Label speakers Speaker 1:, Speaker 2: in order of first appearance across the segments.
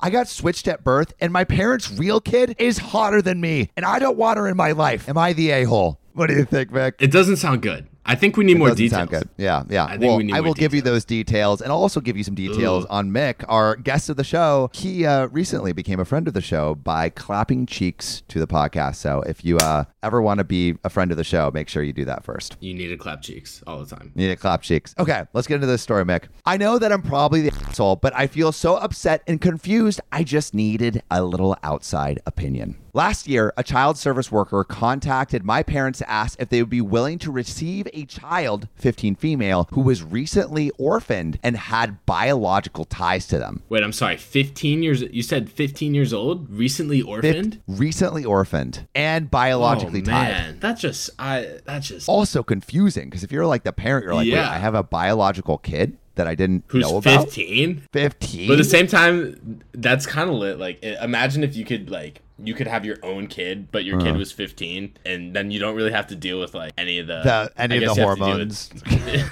Speaker 1: I got switched at birth, and my parents' real kid is hotter than me, and I don't want her in my life. Am I the a hole? What do you think, Vic?
Speaker 2: It doesn't sound good. I think we need more
Speaker 1: Doesn't
Speaker 2: details.
Speaker 1: Yeah, yeah.
Speaker 2: I think
Speaker 1: well,
Speaker 2: we need
Speaker 1: I
Speaker 2: more
Speaker 1: will give you those details, and I'll also give you some details
Speaker 2: Ugh.
Speaker 1: on Mick, our guest of the show. He uh, recently became a friend of the show by clapping cheeks to the podcast. So if you uh, ever want to be a friend of the show, make sure you do that first.
Speaker 2: You need to clap cheeks all the time.
Speaker 1: You Need to clap cheeks. Okay, let's get into this story, Mick. I know that I'm probably the asshole, but I feel so upset and confused. I just needed a little outside opinion. Last year, a child service worker contacted my parents to ask if they would be willing to receive a child, 15 female, who was recently orphaned and had biological ties to them.
Speaker 2: Wait, I'm sorry. 15 years. You said 15 years old, recently orphaned.
Speaker 1: recently orphaned and biologically
Speaker 2: oh,
Speaker 1: tied.
Speaker 2: man, that's just I. That's just
Speaker 1: Also confusing because if you're like the parent, you're like, wait,
Speaker 2: Yeah.
Speaker 1: I have a biological kid that I didn't
Speaker 2: who's
Speaker 1: know about.
Speaker 2: 15.
Speaker 1: 15.
Speaker 2: But at the same time, that's kind of lit. Like, imagine if you could like you could have your own kid, but your
Speaker 1: Uh-huh.
Speaker 2: kid was 15, and then you don't really have to deal with like any of the,
Speaker 1: the any
Speaker 2: I
Speaker 1: of the
Speaker 2: you have to deal
Speaker 1: hormones.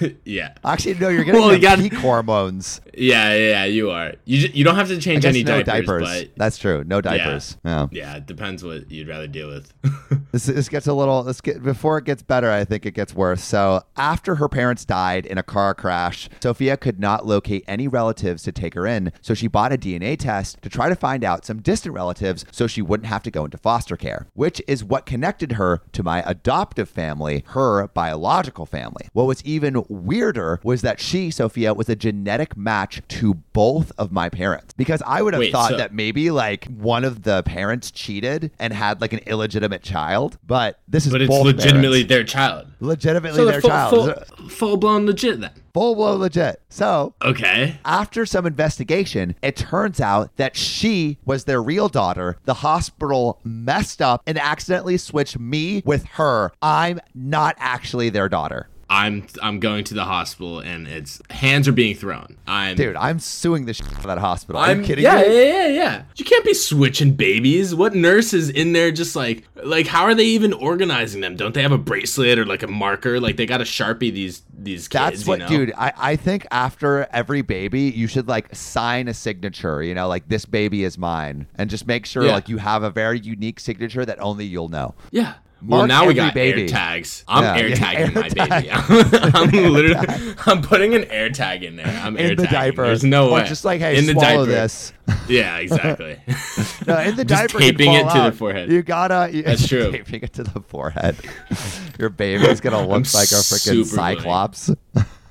Speaker 2: with- yeah,
Speaker 1: Actually, no, you're getting
Speaker 2: Well, you got-
Speaker 1: peak hormones.
Speaker 2: yeah, yeah, yeah. You are. You you don't have to change any
Speaker 1: no
Speaker 2: diapers,
Speaker 1: diapers.
Speaker 2: but
Speaker 1: That's true. No diapers. Yeah.
Speaker 2: yeah, it depends what you'd rather deal with.
Speaker 1: This, this gets a little. This get before it gets better. I think it gets worse. So after her parents died in a car crash, Sophia could not locate any relatives to take her in. So she bought a DNA test to try to find out some distant relatives, so she wouldn't have to go into foster care. Which is what connected her to my adoptive family, her biological family. What was even weirder was that she, Sophia, was a genetic match to both of my parents. Because I would have
Speaker 2: Wait,
Speaker 1: thought
Speaker 2: so-
Speaker 1: that maybe like one of the parents cheated and had like an illegitimate child, but this is
Speaker 2: but it's legitimately
Speaker 1: parents.
Speaker 2: their child.
Speaker 1: legitimately
Speaker 2: So
Speaker 1: their
Speaker 2: full,
Speaker 1: child.
Speaker 2: full, full blown legit then.
Speaker 1: Full blown legit. So
Speaker 2: Okay.
Speaker 1: after some investigation, it turns out that she was their real daughter. The hospital messed up and accidentally switched me with her. I'm not actually their daughter.
Speaker 2: I'm I'm going to the hospital and it's hands are being thrown. I'm
Speaker 1: Dude, I'm suing the shit out of that hospital. Are
Speaker 2: I'm
Speaker 1: you kidding
Speaker 2: yeah,
Speaker 1: me?
Speaker 2: yeah, yeah, yeah. You can't be switching babies. What nurse is in there just like like how are they even organizing them? Don't they have a bracelet or like a marker? Like they got to sharpie these these kids,
Speaker 1: That's what,
Speaker 2: you know?
Speaker 1: dude. I, I think after every baby, you should like sign a signature, you know, like this baby is mine, and just make sure
Speaker 2: Yeah.
Speaker 1: like you have a very unique signature that only you'll know.
Speaker 2: Yeah. Well,
Speaker 1: Mark
Speaker 2: now we got
Speaker 1: baby.
Speaker 2: air tags. I'm
Speaker 1: Yeah,
Speaker 2: air
Speaker 1: yeah,
Speaker 2: tagging
Speaker 1: air
Speaker 2: my
Speaker 1: tag.
Speaker 2: baby. I'm literally, I'm putting an air tag in there. I'm air tagging.
Speaker 1: in the
Speaker 2: tagging.
Speaker 1: diaper.
Speaker 2: There's no
Speaker 1: or
Speaker 2: way.
Speaker 1: just like, hey,
Speaker 2: in the
Speaker 1: swallow
Speaker 2: diaper.
Speaker 1: this.
Speaker 2: Yeah, exactly.
Speaker 1: No, in the diaper,
Speaker 2: taping it to the forehead.
Speaker 1: You gotta. You,
Speaker 2: That's true.
Speaker 1: Taping it to the forehead. Your baby's gonna look
Speaker 2: I'm
Speaker 1: like a freaking cyclops.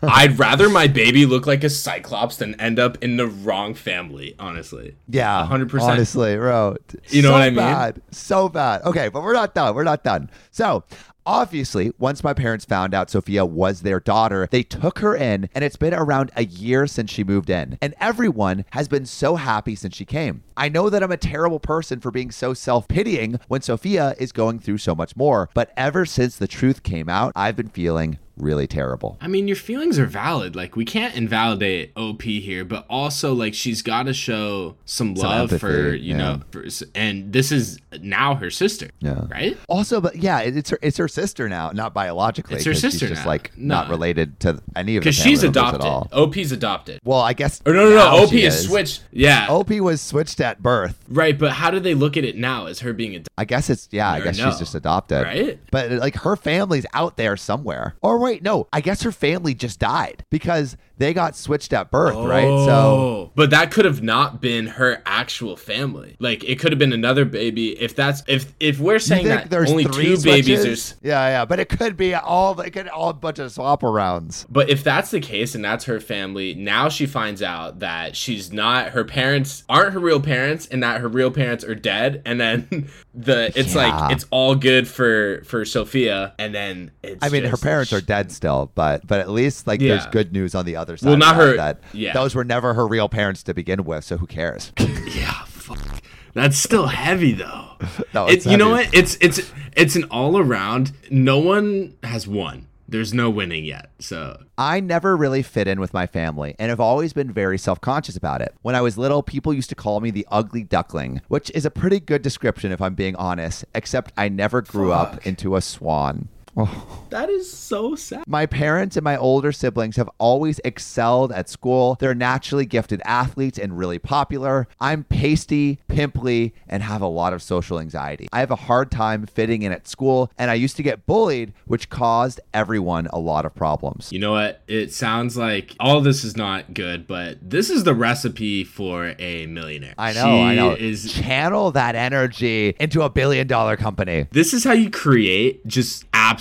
Speaker 2: I'd rather my baby look like a cyclops than end up in the wrong family. Honestly.
Speaker 1: Yeah,
Speaker 2: 100%.
Speaker 1: Honestly, bro.
Speaker 2: You know
Speaker 1: so
Speaker 2: what I mean?
Speaker 1: Bad, so bad. Okay, but we're not done. We're not done. So. Obviously, once my parents found out Sophia was their daughter, they took her in, and it's been around a year since she moved in. And everyone has been so happy since she came. I know that I'm a terrible person for being so self pitying when Sophia is going through so much more, but ever since the truth came out, I've been feeling really terrible.
Speaker 2: I mean, your feelings are valid. Like, we can't invalidate OP here, but also, like, she's got to show some
Speaker 1: Some
Speaker 2: love for, you
Speaker 1: yeah.
Speaker 2: know, for, and this is now her sister.
Speaker 1: Yeah.
Speaker 2: Right?
Speaker 1: Also, but yeah, it's her it's her sister now, not biologically.
Speaker 2: It's her sister
Speaker 1: She's just
Speaker 2: now.
Speaker 1: like not related to any of
Speaker 2: Because she's adopted. OP's adopted.
Speaker 1: Well, I guess.
Speaker 2: Or no, no, no. OP
Speaker 1: she
Speaker 2: is switched. Yeah.
Speaker 1: OP was switched at birth.
Speaker 2: Right, but how do they look at it now as her being adopted?
Speaker 1: I guess it's yeah. I guess
Speaker 2: no.
Speaker 1: she's just adopted.
Speaker 2: Right?
Speaker 1: But like her family's out there somewhere. Or wait, no. I guess her family just died because they got switched at birth, right? So
Speaker 2: Oh, but that could have not been her actual family. Like it could have been another baby. If that's if if we're saying that
Speaker 1: there's
Speaker 2: only
Speaker 1: three
Speaker 2: two babies are.
Speaker 1: switches? Yeah, yeah. But it could be all. It could all a bunch of swap arounds.
Speaker 2: But if that's the case and that's her family, now she finds out that she's not her parents aren't her real parents and that her real parents are dead and then the it's
Speaker 1: Yeah.
Speaker 2: like it's all good for for Sophia and then it's
Speaker 1: I mean, her parents are dead still, but but at least like there's good news on the other side.
Speaker 2: Well, not
Speaker 1: that,
Speaker 2: her-
Speaker 1: That
Speaker 2: yeah.
Speaker 1: those were never her real parents to begin with, so who cares?
Speaker 2: Yeah, fuck. That's still heavy though.
Speaker 1: No,
Speaker 2: It- you know what? It's it's it's an all around. No one has won. There's no winning yet. So
Speaker 1: I never really fit in with my family and have always been very self conscious about it. When I was little, people used to call me the ugly duckling, which is a pretty good description if I'm being honest, except I never grew up into a swan. Oh.
Speaker 2: That is so sad.
Speaker 1: My parents and my older siblings have always excelled at school. They're naturally gifted athletes and really popular. I'm pasty, pimply, and have a lot of social anxiety. I have a hard time fitting in at school, and I used to get bullied, which caused everyone a lot of problems.
Speaker 2: You know what? It sounds like all this is not good, but this is the recipe for a millionaire.
Speaker 1: I know,
Speaker 2: She
Speaker 1: I know.
Speaker 2: Is
Speaker 1: Channel that energy into a billion dollar company.
Speaker 2: this is how you create just absolute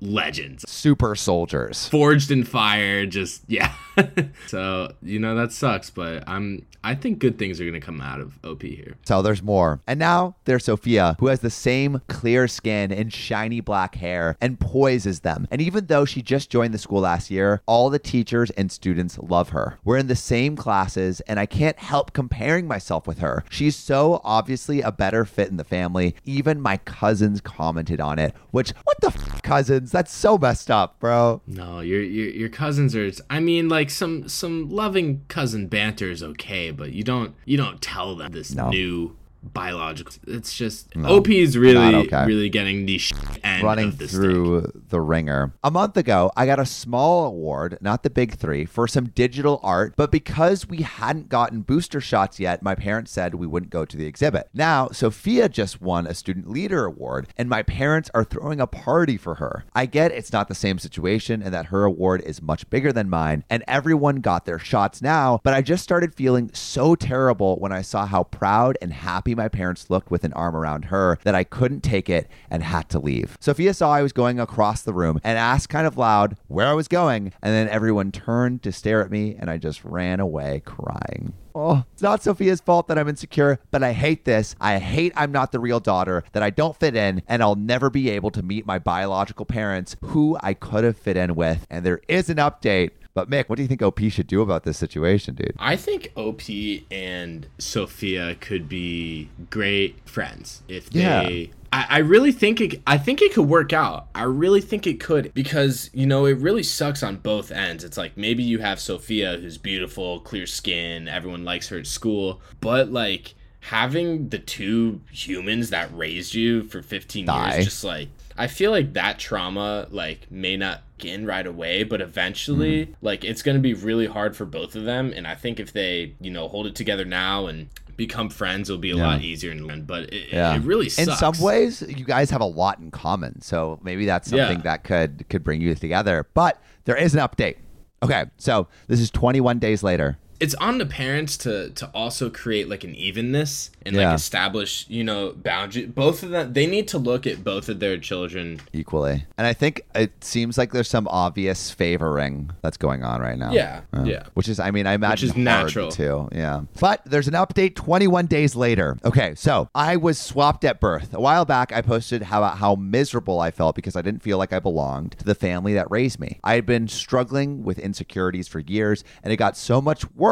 Speaker 2: legends.
Speaker 1: Super soldiers.
Speaker 2: Forged in fire, just yeah. so, you know, that sucks, but I'm I think good things are gonna come out of OP here.
Speaker 1: So there's more. And now there's Sophia, who has the same clear skin and shiny black hair and poises them. And even though she just joined the school last year, all the teachers and students love her. We're in the same classes, and I can't help comparing myself with her. She's so obviously a better fit in the family. Even my cousins commented on it, which, what the f- cousins? That's so messed up, bro.
Speaker 2: No, your your your cousins are. I mean, like some some loving cousin banter is okay, but you don't you don't tell them this
Speaker 1: No.
Speaker 2: new biological. It's just OP is really
Speaker 1: okay.
Speaker 2: really getting the end
Speaker 1: running
Speaker 2: the stick.
Speaker 1: through the ringer. A month ago, I got a small award, not the big three, for some digital art, but because we hadn't gotten booster shots yet, my parents said we wouldn't go to the exhibit. Now, Sophia just won a student leader award, and my parents are throwing a party for her. I get it's not the same situation and that her award is much bigger than mine, and everyone got their shots now, but I just started feeling so terrible when I saw how proud and happy my parents looked with an arm around her that I couldn't take it and had to leave. Sophia saw I was going across the room and asked kind of loud where I was going, and then everyone turned to stare at me, and I just ran away crying. Oh, it's not Sophia's fault that I'm insecure, but I hate this. I hate I'm not the real daughter, that I don't fit in, and I'll never be able to meet my biological parents who I could have fit in with. And there is an update. But Mick, what do you think OP should do about this situation, dude?
Speaker 2: I think OP and Sophia could be great friends if they.
Speaker 1: Yeah.
Speaker 2: I, I really think it. I think it could work out. I really think it could because you know it really sucks on both ends. It's like maybe you have Sophia who's beautiful, clear skin, everyone likes her at school, but like having the two humans that raised you for 15
Speaker 1: Die.
Speaker 2: years just like I feel like that trauma like may not begin right away, but eventually
Speaker 1: Mm-hmm.
Speaker 2: like it's going to be really hard for both of them and I think if they, you know, hold it together now and become friends it'll be a lot easier in the end, but it,
Speaker 1: Yeah.
Speaker 2: it really sucks.
Speaker 1: In some ways, you guys have a lot in common. So maybe that's something
Speaker 2: Yeah.
Speaker 1: that could could bring you together. But there is an update. Okay, so this is 21 days later.
Speaker 2: It's on the parents to to also create like an evenness and
Speaker 1: Yeah.
Speaker 2: like establish you know boundary both of them they need to look at both of their children
Speaker 1: equally. And I think it seems like there's some obvious favoring that's going on right now.
Speaker 2: Yeah, yeah.
Speaker 1: Which is, I mean, I imagine
Speaker 2: is natural.
Speaker 1: too. Yeah. But there's an update 21 days later. Okay, so I was swapped at birth. A while back, I posted how how miserable I felt because I didn't feel like I belonged to the family that raised me. I had been struggling with insecurities for years, and it got so much worse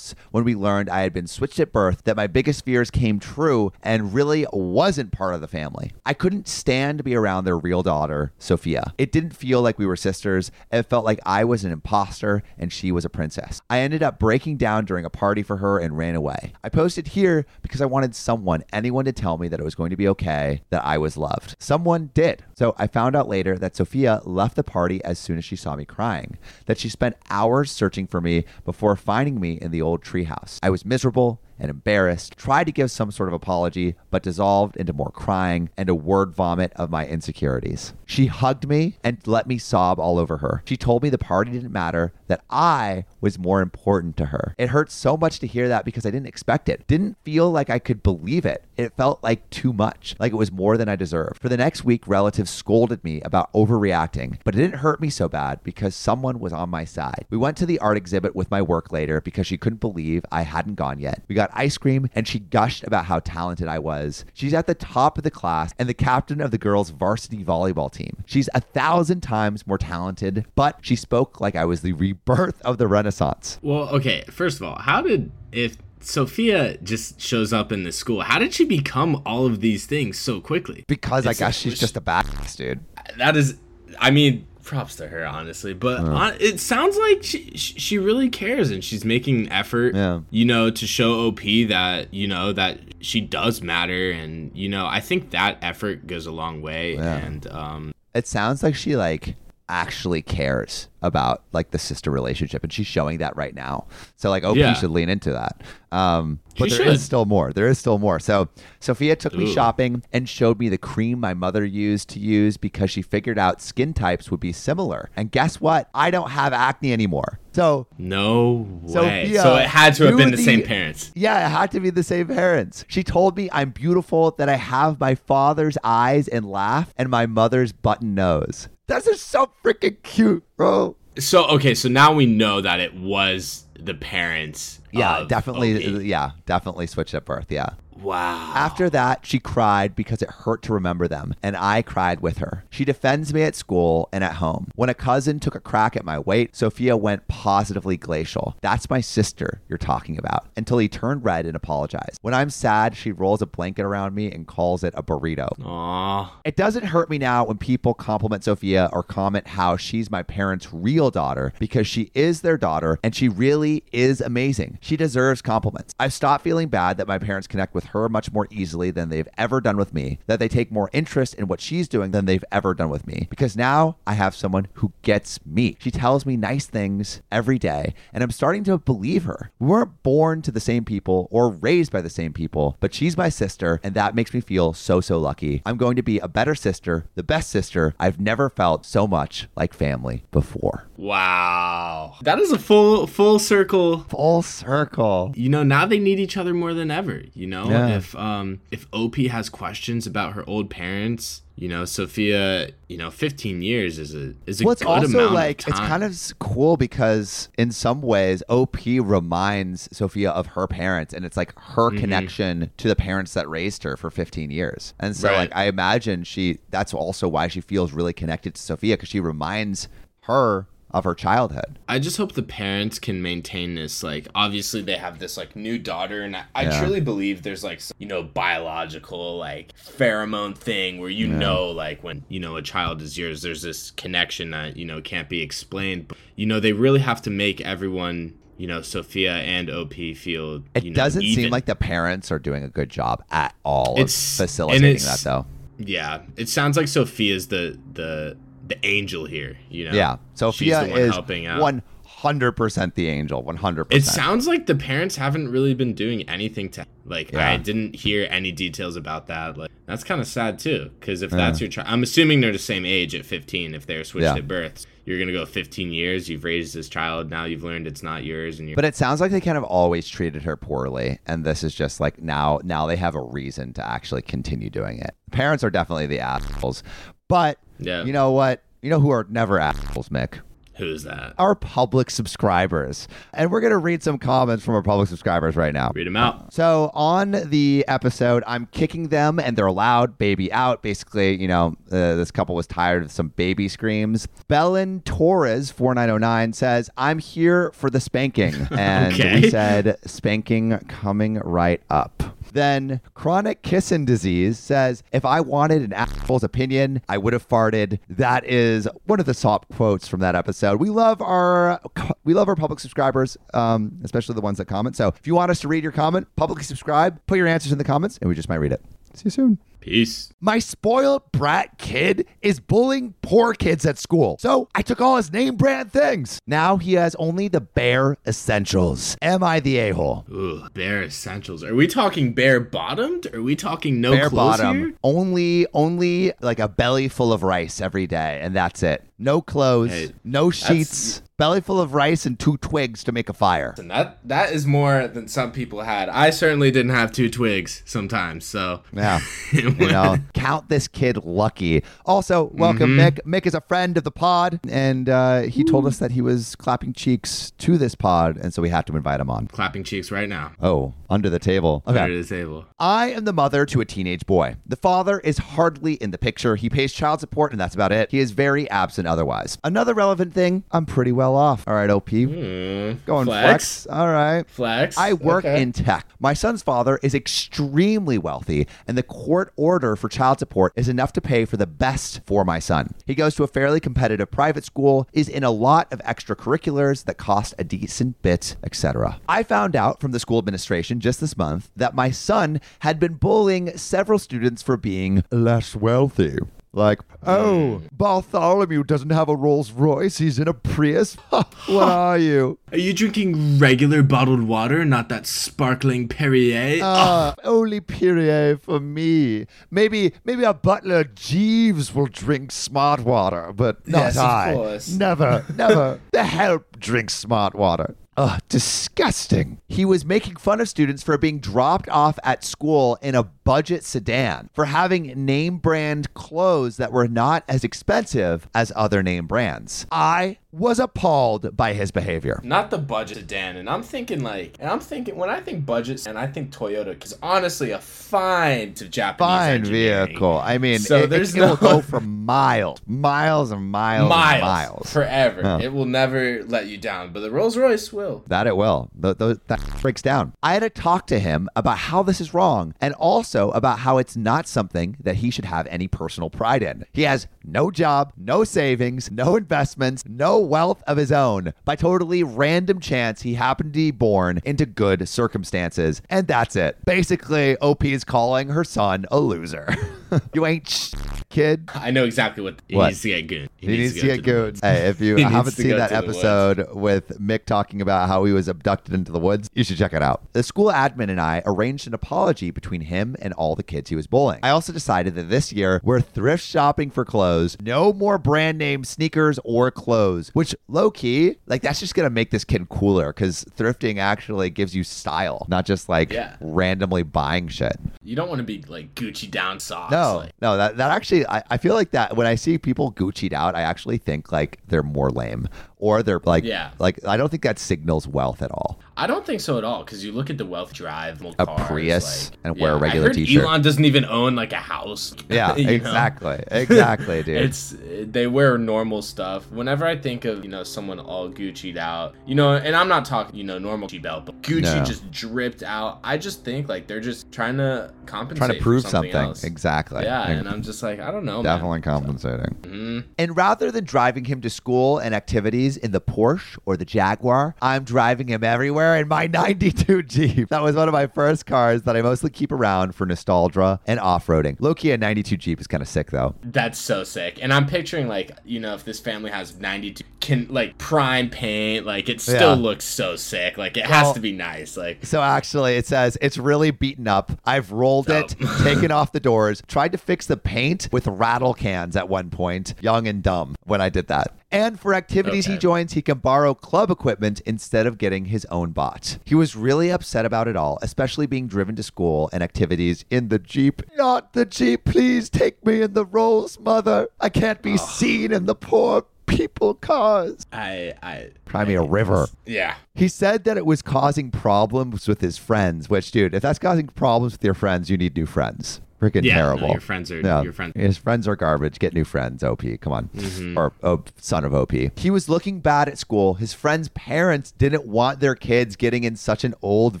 Speaker 1: when we learned I had been switched at birth that my biggest fears came true and really wasn't part of the family. I couldn't stand to be around their real daughter, Sophia. It didn't feel like we were sisters. It felt like I was an imposter and she was a princess. I ended up breaking down during a party for her and ran away. I posted here because I wanted someone, anyone to tell me that it was going to be okay, that I was loved. Someone did. So I found out later that Sophia left the party as soon as she saw me crying, that she spent hours searching for me before finding me in the old treehouse. I was miserable and embarrassed, tried to give some sort of apology, but dissolved into more crying and a word vomit of my insecurities. She hugged me and let me sob all over her. She told me the party didn't matter, that I was more important to her. It hurt so much to hear that because I didn't expect it. Didn't feel like I could believe it. It felt like too much, like it was more than I deserved. For the next week, relatives scolded me about overreacting, but it didn't hurt me so bad because someone was on my side. We went to the art exhibit with my work later because she couldn't believe I hadn't gone yet. We got ice cream and she gushed about how talented I was. She's at the top of the class and the captain of the girls' varsity volleyball team. She's a thousand times more talented, but she spoke like I was the rebirth of the Renaissance.
Speaker 2: Well, okay, first of all, how did if Sophia just shows up in the school, how did she become all of these things so quickly?
Speaker 1: Because I guess
Speaker 2: like-
Speaker 1: she's just a badass, dude.
Speaker 2: That is I mean, props to her honestly, but hon- it sounds like she she she really cares and she's making an effort,
Speaker 1: Yeah.
Speaker 2: you know, to show OP that, you know, that she does matter and you know, I think that effort goes a long way
Speaker 1: Yeah.
Speaker 2: and um
Speaker 1: it sounds like she like actually cares about like the sister relationship and she's showing that right now so like op
Speaker 2: Yeah.
Speaker 1: should lean into that um but
Speaker 2: She
Speaker 1: there is
Speaker 2: should.
Speaker 1: still more there is still more so sophia took me shopping and showed me the cream my mother used to use because she figured out skin types would be similar and guess what i don't have acne anymore so
Speaker 2: No way.
Speaker 1: Sophia,
Speaker 2: so it had to have been the
Speaker 1: the-
Speaker 2: same parents.
Speaker 1: yeah, it had to be the same parents. She told me I'm beautiful, that I have my father's eyes and laugh, and my mother's button nose. That's just so freaking cute, bro.
Speaker 2: So okay, so now we know that it was the parents.
Speaker 1: Yeah, definitely. Yeah, definitely switched at birth. Yeah.
Speaker 2: Wow.
Speaker 1: After that, she cried because it hurt to remember them, and I cried with her. She defends me at school and at home. When a cousin took a crack at my weight, Sophia went positively glacial. That's my sister you're talking about, until he turned red and apologized. When I'm sad, she rolls a blanket around me and calls it a burrito.
Speaker 2: Aw.
Speaker 1: It doesn't hurt me now when people compliment Sophia or comment how she's my parents' real daughter because she is their daughter and she really is amazing. She deserves compliments. I've stopped feeling bad that my parents connect with her much more easily than they've ever done with me, that they take more interest in what she's doing than they've ever done with me because now I have someone who gets me. She tells me nice things every day and I'm starting to believe her. We weren't born to the same people or raised by the same people, but she's my sister and that makes me feel so, so lucky. I'm going to be a better sister, the best sister. I've never felt so much like family before.
Speaker 2: Wow. That is a full full circle.
Speaker 1: Full circle.
Speaker 2: You know, now they need each other more than ever. You know,
Speaker 1: Yeah.
Speaker 2: If um if OP has questions about her old parents, you know, Sophia, you know, 15 years is a is a
Speaker 1: Well, it's
Speaker 2: good
Speaker 1: also
Speaker 2: amount
Speaker 1: like
Speaker 2: of
Speaker 1: it's kind of cool because in some ways OP reminds Sophia of her parents and it's like her
Speaker 2: Mm-hmm.
Speaker 1: connection to the parents that raised her for 15 years. And so
Speaker 2: Right.
Speaker 1: like I imagine she that's also why she feels really connected to Sophia because she reminds her of her childhood.
Speaker 2: I just hope the parents can maintain this. Like, obviously, they have this like new daughter, and I, I
Speaker 1: Yeah.
Speaker 2: truly believe there's like some, you know biological like pheromone thing where you know like when you know a child is yours, there's this connection that you know can't be explained. But, you know, they really have to make everyone. You know, Sophia and OP feel.
Speaker 1: It
Speaker 2: you know,
Speaker 1: doesn't seem like the parents are doing a good job at all
Speaker 2: It's-
Speaker 1: of facilitating that though.
Speaker 2: Yeah, it sounds like Sophia's the the the angel here. You know.
Speaker 1: Yeah. Sophia
Speaker 2: She's the one
Speaker 1: is
Speaker 2: helping out.
Speaker 1: 100% the angel, 100%.
Speaker 2: It sounds like the parents haven't really been doing anything to like.
Speaker 1: Yeah.
Speaker 2: I didn't hear any details about that. Like that's kind of sad too, because if that's your child, I'm assuming they're the same age at 15. If they're switched
Speaker 1: Yeah.
Speaker 2: at birth, you're gonna go 15 years. You've raised this child. Now you've learned it's not yours, and you're.
Speaker 1: But it sounds like they kind of always treated her poorly, and this is just like now now they have a reason to actually continue doing it. Parents are definitely the assholes, but
Speaker 2: Yeah.
Speaker 1: you know what? You know who are never assholes, Mick?
Speaker 2: Who's that?
Speaker 1: Our public subscribers, and we're gonna read some comments from our public subscribers right now.
Speaker 2: Read them out.
Speaker 1: So on the episode, I'm kicking them and they're loud, baby out. Basically, you know, uh, this couple was tired of some baby screams. Belen Torres, 4909, says, I'm here for the spanking. And
Speaker 2: Okay.
Speaker 1: we said, spanking coming right up. Then chronic kissing disease says, if I wanted an asshole's opinion, I would have farted. That is one of the top quotes from that episode. We love our we love our public subscribers, um, especially the ones that comment. So if you want us to read your comment, publicly subscribe, put your answers in the comments, and we just might read it. See you soon.
Speaker 2: Peace.
Speaker 1: My spoiled brat kid is bullying poor kids at school. So I took all his name brand things. Now he has only the bare essentials. Am I the a hole?
Speaker 2: Ooh, bare essentials. Are we talking bare bottomed? Are we talking no
Speaker 1: bare
Speaker 2: clothes
Speaker 1: bottom.
Speaker 2: here?
Speaker 1: Only, only like a belly full of rice every day, and that's it. No clothes,
Speaker 2: Hey,
Speaker 1: no sheets, belly full of rice and two twigs to make a fire.
Speaker 2: And that that is more than some people had. I certainly didn't have two twigs sometimes. So
Speaker 1: Yeah. you know, count this kid lucky. Also, welcome Mick. Mick is a friend of the pod, and uh, he told us that he was clapping cheeks to this pod, and so we have to invite him on.
Speaker 2: clapping cheeks right now
Speaker 1: Oh, under the table. Okay.
Speaker 2: under the table.
Speaker 1: I am the mother to a teenage boy. The father is hardly in the picture. He pays child support, and that's about it. He is very absent otherwise. Another relevant thing I'm pretty well off. All right, OP. Going
Speaker 2: Hmm. Flex.
Speaker 1: flex. All right.
Speaker 2: Flex.
Speaker 1: I work
Speaker 2: Okay.
Speaker 1: in tech. My son's father is extremely wealthy, and the court order for child support is enough to pay for the best for my son. He goes to a fairly competitive private school, is in a lot of extracurriculars that cost a decent bit, etc. I found out from the school administration just this month that my son had been bullying several students for being less wealthy. Like, oh, Bartholomew doesn't have a Rolls Royce. He's in a Prius. what are you?
Speaker 2: Are you drinking regular bottled water, not that sparkling Perrier?
Speaker 1: Uh, only Perrier for me. Maybe, maybe our butler Jeeves will drink smart water, but not
Speaker 2: Yes, of
Speaker 1: I.
Speaker 2: course.
Speaker 1: Never, never. the help drinks smart water. Ugh, disgusting. He was making fun of students for being dropped off at school in a budget sedan, for having name brand clothes that were not as expensive as other name brands. I was appalled by his behavior.
Speaker 2: Not the budget sedan, and I'm thinking like, and I'm thinking when I think budget, and I think Toyota, because honestly, a fine to Japanese
Speaker 1: Fine vehicle. I mean,
Speaker 2: So
Speaker 1: it, it-
Speaker 2: there's
Speaker 1: it will
Speaker 2: no-
Speaker 1: go for miles, miles and miles,
Speaker 2: miles,
Speaker 1: and miles.
Speaker 2: forever.
Speaker 1: Yeah.
Speaker 2: It will never let you down, but the Rolls Royce will.
Speaker 1: That it will. Th- th- that breaks down. I had to talk to him about how this is wrong and also about how it's not something that he should have any personal pride in. He has no job, no savings, no investments, no wealth of his own. By totally random chance, he happened to be born into good circumstances. And that's it. Basically, OP is calling her son a loser. you ain't sh- kid.
Speaker 2: I know exactly what he
Speaker 1: What?
Speaker 2: needs to get good.
Speaker 1: He needs to get
Speaker 2: the
Speaker 1: good. Hey, if you haven't seen that
Speaker 2: to the woods.
Speaker 1: episode with Mick talking about how he was abducted into the woods, you should check it out. The school admin and I arranged an apology between him and all the kids he was bullying. I also decided that this year we're thrift shopping for clothes. No more brand name sneakers or clothes, which low key, like that's just going to make this kid cooler because thrifting actually gives you style, not just like
Speaker 2: Yeah.
Speaker 1: randomly buying shit.
Speaker 2: You don't want to be like Gucci down socks.
Speaker 1: No,
Speaker 2: like-
Speaker 1: no, that, that actually, I, I feel like that when I see people Gucci'd out, I actually think like they're more lame or they're like,
Speaker 2: Yeah.
Speaker 1: like I don't think that signals wealth at all.
Speaker 2: I don't think so at all because you look at the wealth drive
Speaker 1: A
Speaker 2: cars,
Speaker 1: Prius
Speaker 2: like-
Speaker 1: and wear a regular
Speaker 2: I heard
Speaker 1: t-shirt.
Speaker 2: Elon doesn't even own like a house.
Speaker 1: Yeah, exactly, exactly, dude.
Speaker 2: It's they wear normal stuff. Whenever I think of you know someone all Gucci'd out, you know, and I'm not talking you know normal Gucci belt, but Gucci
Speaker 1: No.
Speaker 2: just dripped out. I just think like they're just trying to compensate,
Speaker 1: trying to prove
Speaker 2: something.
Speaker 1: something. Exactly.
Speaker 2: Yeah,
Speaker 1: And
Speaker 2: and I'm just like I don't know,
Speaker 1: definitely compensating.
Speaker 2: Man. Mhm.
Speaker 1: And rather than driving him to school and activities in the Porsche or the Jaguar, I'm driving him everywhere in my 92 Jeep. That was one of my first cars that I mostly keep around for nostalgia and off-roading. Low-key, a 92 Jeep is kind of sick though.
Speaker 2: That's so sick. And I'm picturing like, you know, if this family has 92 can like prime paint, like it still
Speaker 1: Yeah.
Speaker 2: looks so sick. Like it
Speaker 1: Well-
Speaker 2: has to be nice. Like
Speaker 1: So actually, it says it's really beaten up. I've rolled it,
Speaker 2: Oh.
Speaker 1: taken off the doors, tried to fix the paint with rattle cans at one point. Young and dumb when I did that. And for activities he joins, he can borrow club equipment instead of getting his own bot. He was really upset about it all, especially being driven to school and activities in the Jeep. Not the Jeep, please take me in the Rolls, mother. I can't be seen in the poor people cars.
Speaker 2: I I I
Speaker 1: a river.
Speaker 2: this- Yeah.
Speaker 1: He said that it was causing problems with his friends, which, dude, if that's causing problems with your friends, you need new friends. Freaking
Speaker 2: Yeah, no,
Speaker 1: terrible.
Speaker 2: your friends are-
Speaker 1: Yeah.
Speaker 2: your friends-
Speaker 1: His friends are garbage. Get new friends, OP. Come on.
Speaker 2: Mm-hmm.
Speaker 1: Or oh, son of OP. He was looking bad at school. His friends' parents didn't want their kids getting in such an old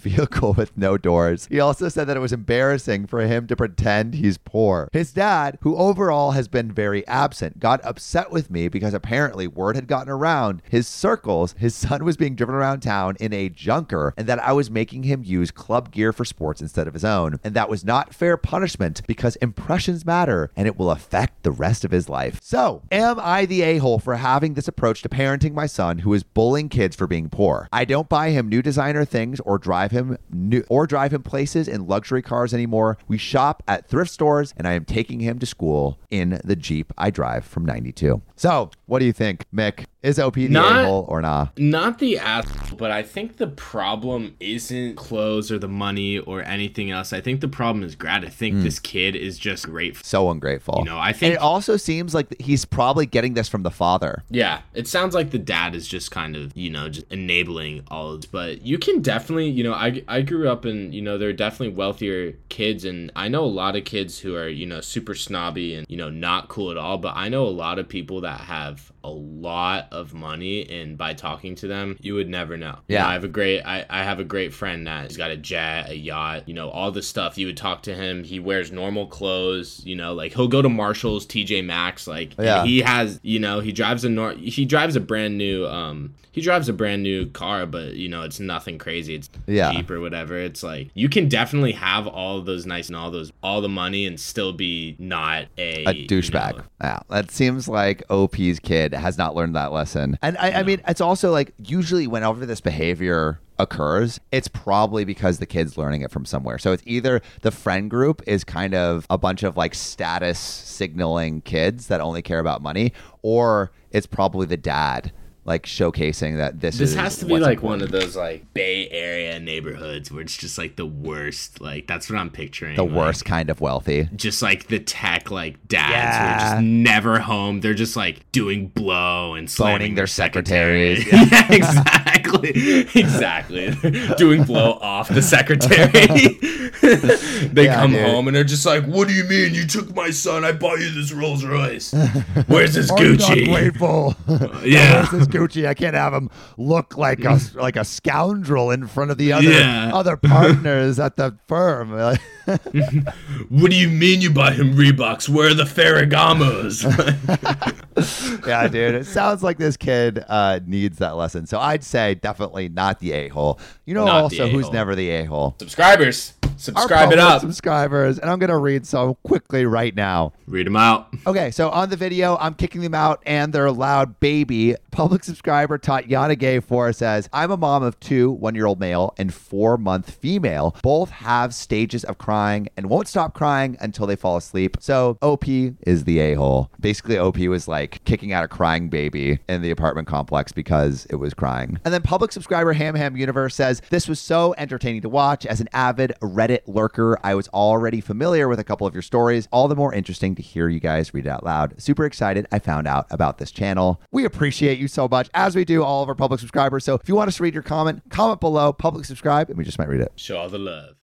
Speaker 1: vehicle with no doors. He also said that it was embarrassing for him to pretend he's poor. His dad, who overall has been very absent, got upset with me because apparently word had gotten around his circles his son was being driven around town in a junker and that I was making him use club gear for sports instead of his own. And that was not fair punishment because impressions matter and it will affect the rest of his life. So, am I the a hole for having this approach to parenting my son who is bullying kids for being poor? I don't buy him new designer things or drive him new or drive him places in luxury cars anymore. We shop at thrift stores and I am taking him to school in the Jeep I drive from 92. So, what do you think, Mick? Is OP the
Speaker 2: Not-
Speaker 1: a hole or nah?
Speaker 2: Not the ass, but I think the problem isn't clothes or the money or anything else. I think the problem is grad. I think hmm. this kid is just grateful.
Speaker 1: So ungrateful.
Speaker 2: You know, I
Speaker 1: and
Speaker 2: think
Speaker 1: it also seems like he's probably getting this from the father.
Speaker 2: Yeah, it sounds like the dad is just kind of, you know, just enabling all of this. But you can definitely, you know, I, I grew up in, you know, there are definitely wealthier kids. And I know a lot of kids who are, you know, super snobby and, you know, not cool at all. But I know a lot of people that have a lot of money and by talking to them you would never know You
Speaker 1: Yeah.
Speaker 2: know, i have a great I, I have a great friend that he's got a jet a yacht you know all the stuff you would talk to him he wears normal clothes you know like he'll go to marshalls tj maxx like
Speaker 1: Yeah.
Speaker 2: he has you know he drives a nor- he drives a brand new um he drives a brand new car but you know it's nothing crazy it's
Speaker 1: Yeah.
Speaker 2: cheap or whatever it's like you can definitely have all of those nice and all those all the money and still be not a
Speaker 1: a
Speaker 2: you
Speaker 1: douchebag.
Speaker 2: know,
Speaker 1: Yeah, that seems like OP's kid has not learned that lesson. And I, I mean, it's also like usually whenever this behavior occurs, it's probably because the kid's learning it from somewhere. So it's either the friend group is kind of a bunch of like status signaling kids that only care about money, or it's probably the dad like showcasing that this,
Speaker 2: This
Speaker 1: is
Speaker 2: has to be like
Speaker 1: important.
Speaker 2: one of those like Bay Area neighborhoods where it's just like the worst. Like that's what I'm picturing.
Speaker 1: the
Speaker 2: like,
Speaker 1: worst kind of wealthy.
Speaker 2: just like the tech like dads who are just never home. They're just like doing blow and slamming
Speaker 1: their secretaries.
Speaker 2: secretary. yeah, exactly, exactly. doing blow off the secretary. they
Speaker 1: Yeah,
Speaker 2: come
Speaker 1: dude.
Speaker 2: home and they're just like, "What do you mean you took my son? I bought you this Rolls Royce. Where's this
Speaker 1: Are you not
Speaker 2: Gucci?"
Speaker 1: grateful?
Speaker 2: Yeah.
Speaker 1: Gucci? I can't have him look like a like a scoundrel in front of the other
Speaker 2: Yeah.
Speaker 1: other partners at the firm.
Speaker 2: What do you mean you bought him Reeboks? Where are the Ferragamos?
Speaker 1: yeah, dude. It sounds like this kid uh, needs that lesson. So I'd say definitely not the a hole. You know,
Speaker 2: Not
Speaker 1: also who's never the a hole.
Speaker 2: Subscribers, subscribe it up.
Speaker 1: Subscribers, and I'm gonna read some quickly right now.
Speaker 2: Read them out.
Speaker 1: Okay, so on the video, I'm kicking them out and they're loud baby. Public subscriber Tatiana Gay for says, I'm a mom of two one year old male and four month female. Both have stages of crying and won't stop crying until they fall asleep. So OP is the a hole. Basically, OP was like kicking out a crying baby in the apartment complex because it was crying. And then public subscriber Ham Ham Universe says, This was so entertaining to watch. As an avid Reddit lurker, I was already familiar with a couple of your stories. All the more interesting to hear you guys read it out loud. Super excited I found out about this channel. We appreciate you so much, as we do all of our public subscribers. So if you want us to read your comment, comment below, public subscribe, and we just might read it.
Speaker 2: Show all the love.